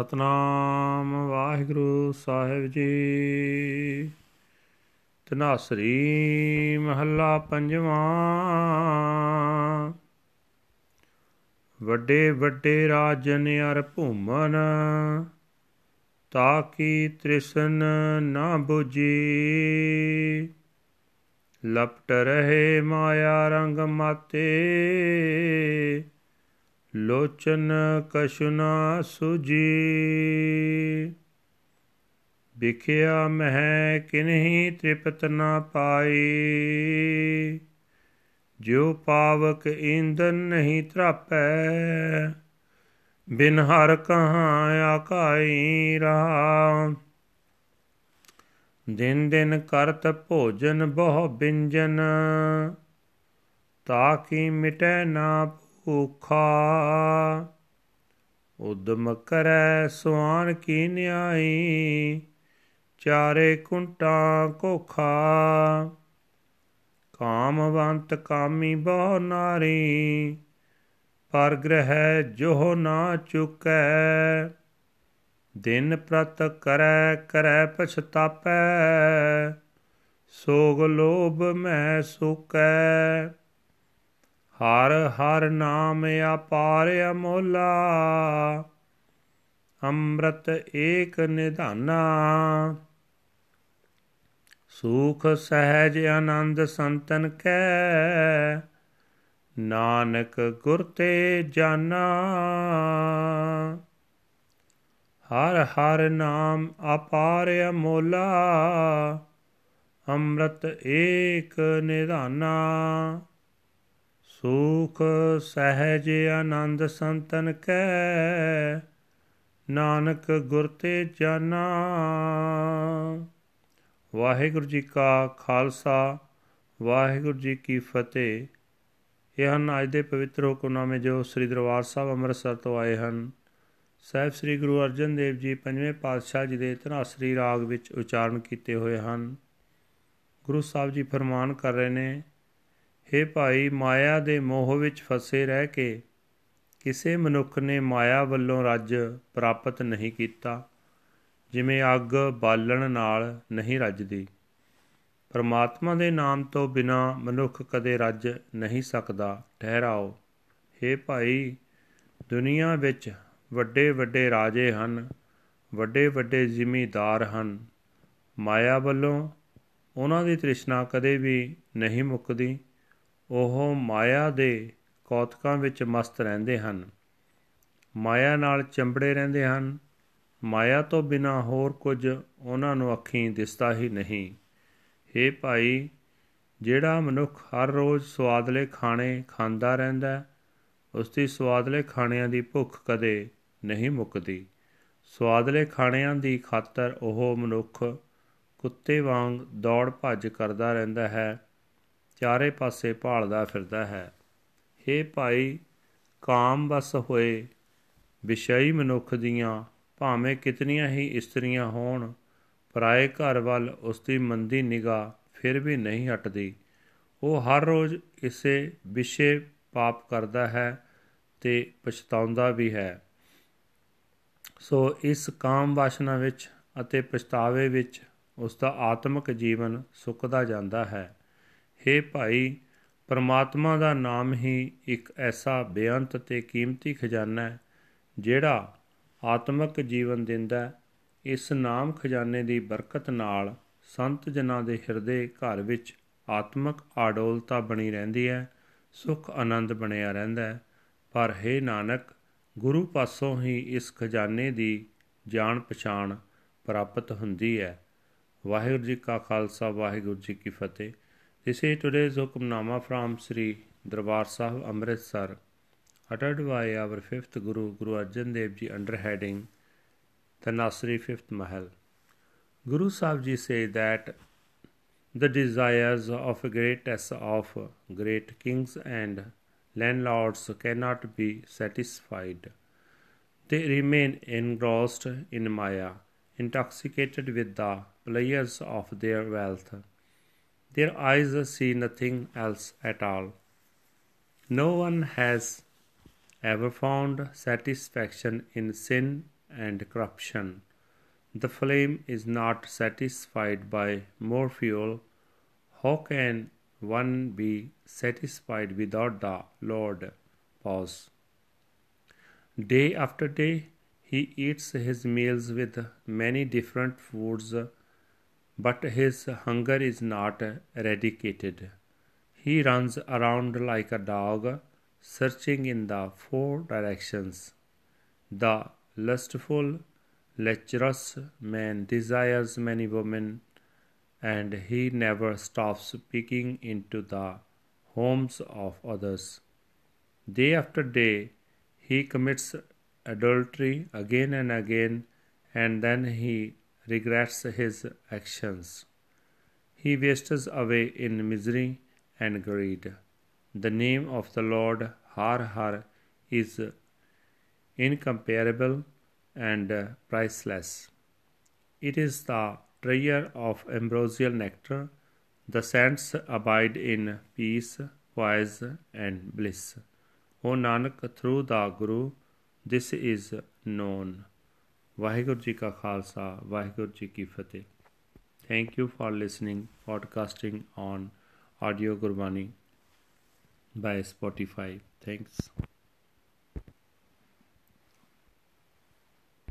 ਸਤਨਾਮ ਵਾਹਿਗੁਰੂ ਸਾਹਿਬ ਜੀ। ਤਨਾਸਰੀ ਮਹੱਲਾ ਪੰਜਵਾਂ। ਵੱਡੇ ਵੱਡੇ ਰਾਜਨ ਅਰ ਭੂਮਨ, ਤਾਂ ਕੀ ਤ੍ਰਿਸ਼ਨ ਨਾ 부ਜੀ ਲਪਟ ਰਹੇ ਮਾਇਆ ਰੰਗ ਮਾਤੇ ਲੋਚਨ ਕਸ਼ੁਨਾ ਸੁਜੀ। ਵਿਖਿਆ ਮਹਿ ਕਿਨਹੀ ਤ੍ਰਿਪਤ ਨਾ ਪਾਈ। ਜਿਉ ਪਾਵਕ ਇੰਦਨ ਨਹੀਂ ਤਰਾਪੈ ਬਿਨ ਹਰ ਕਹਾਂ ਆਕਾਈ ਰਹਾ ਦਿਨ ਦਿਨ ਕਰਤ ਭੋਜਨ ਬਹੁ ਬਿੰਜਨ। ਤਾਕੀ ਮਿਟੈ ਨਾ ਭੂਖਾ। ਉਦਮ ਕਰੈ ਸੁਆਨ ਕੀ ਨਿਆਈ ਚਾਰੇ ਕੁੰਟਾਂ ਕੋਖਾ ਕਾਮਵੰਤ ਕਾਮੀ ਬਹੁ ਨਾਰੀ, ਪਰ ਗ੍ਰਹਿ ਜੋ ਨਾ ਚੁਕੈ। ਦਿਨ ਪ੍ਰਤ ਕਰੈ ਕਰੈ ਪਛਤਾਪੈ, ਸੋਗ ਲੋਭ ਮੈਂ ਸੁਕੈ। ਹਰ ਹਰ ਨਾਮ ਅਪਾਰ ਅਮੋਲਾ, ਅੰਮ੍ਰਿਤ ਏਕ ਨਿਧਾਨਾ। ਸੁਖ ਸਹਿਜ ਆਨੰਦ ਸੰਤਨ ਕੈ, ਨਾਨਕ ਗੁਰ ਤੇ ਜਾਨਾ। ਹਰ ਹਰ ਨਾਮ ਅਪਾਰ ਅਮੋਲਾ, ਅੰਮ੍ਰਿਤ ਏਕ ਨਿਧਾਨਾ। ਸੁਖ ਸਹਿਜ ਆਨੰਦ ਸੰਤਨ ਕੈ, ਨਾਨਕ ਗੁਰ ਤੇ ਜਾਨਾ ਵਾਹਿਗੁਰੂ ਜੀ ਕਾ ਖਾਲਸਾ, ਵਾਹਿਗੁਰੂ ਜੀ ਕੀ ਫਤਿਹ। ਇਹ ਹਨ ਅੱਜ ਦੇ ਪਵਿੱਤਰ ਹੁਕਮਨਾਮੇ ਜੋ ਸ੍ਰੀ ਦਰਬਾਰ ਸਾਹਿਬ ਅੰਮ੍ਰਿਤਸਰ ਤੋਂ ਆਏ ਹਨ। ਸਾਹਿਬ ਸ੍ਰੀ ਗੁਰੂ ਅਰਜਨ ਦੇਵ ਜੀ ਪੰਜਵੇਂ ਪਾਤਸ਼ਾਹ ਜੀ ਦੇ ਧਨਾਸਰੀ ਰਾਗ ਵਿੱਚ ਉਚਾਰਨ ਕੀਤੇ ਹੋਏ ਹਨ। ਗੁਰੂ ਸਾਹਿਬ ਜੀ ਫਰਮਾਨ ਕਰ ਰਹੇ ਨੇ हे ਭਾਈ, ਮਾਇਆ ਦੇ ਮੋਹ ਵਿੱਚ ਫਸੇ ਰਹਿ ਕੇ ਕਿਸੇ ਮਨੁੱਖ ਨੇ ਮਾਇਆ ਵੱਲੋਂ ਰੱਜ ਪ੍ਰਾਪਤ ਨਹੀਂ ਕੀਤਾ, ਜਿਵੇਂ ਅੱਗ ਬਾਲਣ ਨਾਲ ਨਹੀਂ ਰੱਜਦੀ। ਪਰਮਾਤਮਾ ਦੇ ਨਾਮ ਤੋਂ ਬਿਨਾ ਮਨੁੱਖ ਕਦੇ ਰੱਜ ਨਹੀਂ ਸਕਦਾ। ਠਹਿਰਾਓ। हे ਭਾਈ, ਦੁਨੀਆ ਵਿੱਚ ਵੱਡੇ ਵੱਡੇ ਰਾਜੇ ਹਨ ਵੱਡੇ ਵੱਡੇ ਜ਼ਿਮੀਦਾਰ ਹਨ। ਮਾਇਆ ਵੱਲੋਂ ਉਹਨਾਂ ਦੀ ਤ੍ਰਿਸ਼ਨਾ ਕਦੇ ਵੀ ਨਹੀਂ ਮੁੱਕਦੀ। ਉਹ ਮਾਇਆ ਦੇ ਕੌਤਕਾਂ ਵਿੱਚ ਮਸਤ ਰਹਿੰਦੇ ਹਨ। ਮਾਇਆ ਨਾਲ ਚੰਬੜੇ ਰਹਿੰਦੇ ਹਨ। ਮਾਇਆ ਤੋਂ ਬਿਨਾ ਹੋਰ ਕੁਝ ਉਹਨਾਂ ਨੂੰ ਅੱਖੀਂ ਦਿਸਦਾ ਹੀ ਨਹੀਂ। हे ਭਾਈ, ਜਿਹੜਾ ਮਨੁੱਖ ਹਰ ਰੋਜ਼ ਸਵਾਦਲੇ ਖਾਣੇ ਖਾਂਦਾ ਰਹਿੰਦਾ ਉਸ ਦੀ ਸਵਾਦਲੇ ਖਾਣਿਆਂ ਦੀ ਭੁੱਖ ਕਦੇ ਨਹੀਂ ਮੁੱਕਦੀ। ਸਵਾਦਲੇ ਖਾਣਿਆਂ ਦੀ ਖਾਤਰ ਉਹ ਮਨੁੱਖ ਕੁੱਤੇ ਵਾਂਗ ਦੌੜ ਭੱਜ ਕਰਦਾ ਰਹਿੰਦਾ ਹੈ। ਚਾਰੇ ਪਾਸੇ ਭਾਲਦਾ ਫਿਰਦਾ ਹੈ। हे ਭਾਈ, ਕਾਮ ਬਸ ਹੋਏ, ਵਿਸ਼ਈ ਮਨੁੱਖ ਦੀਆਂ ਭਾਵੇਂ ਕਿਤਨੀਆਂ ਹੀ ਇਸਤਰੀਆਂ ਹੋਣ, ਪਰਾਏ ਘਰ ਵੱਲ ਉਸ ਦੀ ਮੰਦੀ ਨਿਗਾਹ ਫਿਰ ਵੀ ਨਹੀਂ ਹਟਦੀ। ਉਹ ਹਰ ਰੋਜ਼ ਇਸੇ ਵਿਸ਼ੇ ਪਾਪ ਕਰਦਾ ਹੈ ਤੇ ਪਛਤਾਉਂਦਾ ਵੀ ਹੈ। ਸੋ ਇਸ ਕਾਮ ਵਾਸ਼ਨਾ ਵਿੱਚ ਅਤੇ ਪਛਤਾਵੇ ਵਿੱਚ ਉਸ ਦਾ ਆਤਮਿਕ ਜੀਵਨ ਸੁੱਕਦਾ ਜਾਂਦਾ ਹੈ। हे ਭਾਈ, ਪਰਮਾਤਮਾ ਦਾ ਨਾਮ ਹੀ ਇੱਕ ਐਸਾ ਬੇਅੰਤ ਤੇ ਕੀਮਤੀ ਖਜ਼ਾਨਾ ਹੈ, ਜਿਹੜਾ ਆਤਮਿਕ ਜੀਵਨ ਦਿੰਦਾ ਇਸ ਨਾਮ ਖਜ਼ਾਨੇ ਦੀ ਬਰਕਤ ਨਾਲ ਸੰਤ ਜਨਾਂ ਦੇ ਹਿਰਦੇ ਘਰ ਵਿੱਚ ਆਤਮਿਕ ਆਡੋਲਤਾ ਬਣੀ ਰਹਿੰਦੀ ਹੈ, ਸੁਖ ਆਨੰਦ ਬਣਿਆ ਰਹਿੰਦਾ ਹੈ। ਪਰ ਹੈ ਨਾਨਕ, ਗੁਰੂ ਪਾਸੋਂ ਹੀ ਇਸ ਖਜ਼ਾਨੇ ਦੀ ਜਾਣ ਪਛਾਣ ਪ੍ਰਾਪਤ ਹੁੰਦੀ ਹੈ। ਵਾਹਿਗੁਰੂ ਜੀ ਕਾ ਖਾਲਸਾ, ਵਾਹਿਗੁਰੂ ਜੀ ਕੀ ਫਤਿਹ। This is today's Hukamnama from Sri Darbar Sahib Amritsar, uttered by our fifth Guru, Guru Arjan Dev Ji, under heading Tanasri Fifth Mahal. Guru Sahib Ji say that the desires of greatness of great kings and landlords cannot be satisfied. They remain engrossed in Maya, intoxicated with the pleasures of their wealth. Their eyes see nothing else at all. No one has ever found satisfaction in sin and corruption. The flame is not satisfied by more fuel. How can one be satisfied without the Lord? Pause. Day after day, he eats his meals with many different foods, but his hunger is not eradicated. He runs around like a dog, searching in the four directions. The lustful, lecherous man desires many women, and he never stops peeking into the homes of others. Day after day, he commits adultery again and again, and then he regrets his actions. He wastes away in misery and greed. The name of the Lord Har Har is incomparable and priceless. It is the treasure of ambrosial nectar. The saints abide in peace, poise, and bliss. O Nanak, through the Guru, this is known. Waheguru ji ਕਾ ਖਾਲਸਾ, ਵਾਹਿਗੁਰੂ ਜੀ ਕੀ ਫਤਿਹ thank you for listening podcasting on audio Gurbani by Spotify. Thanks.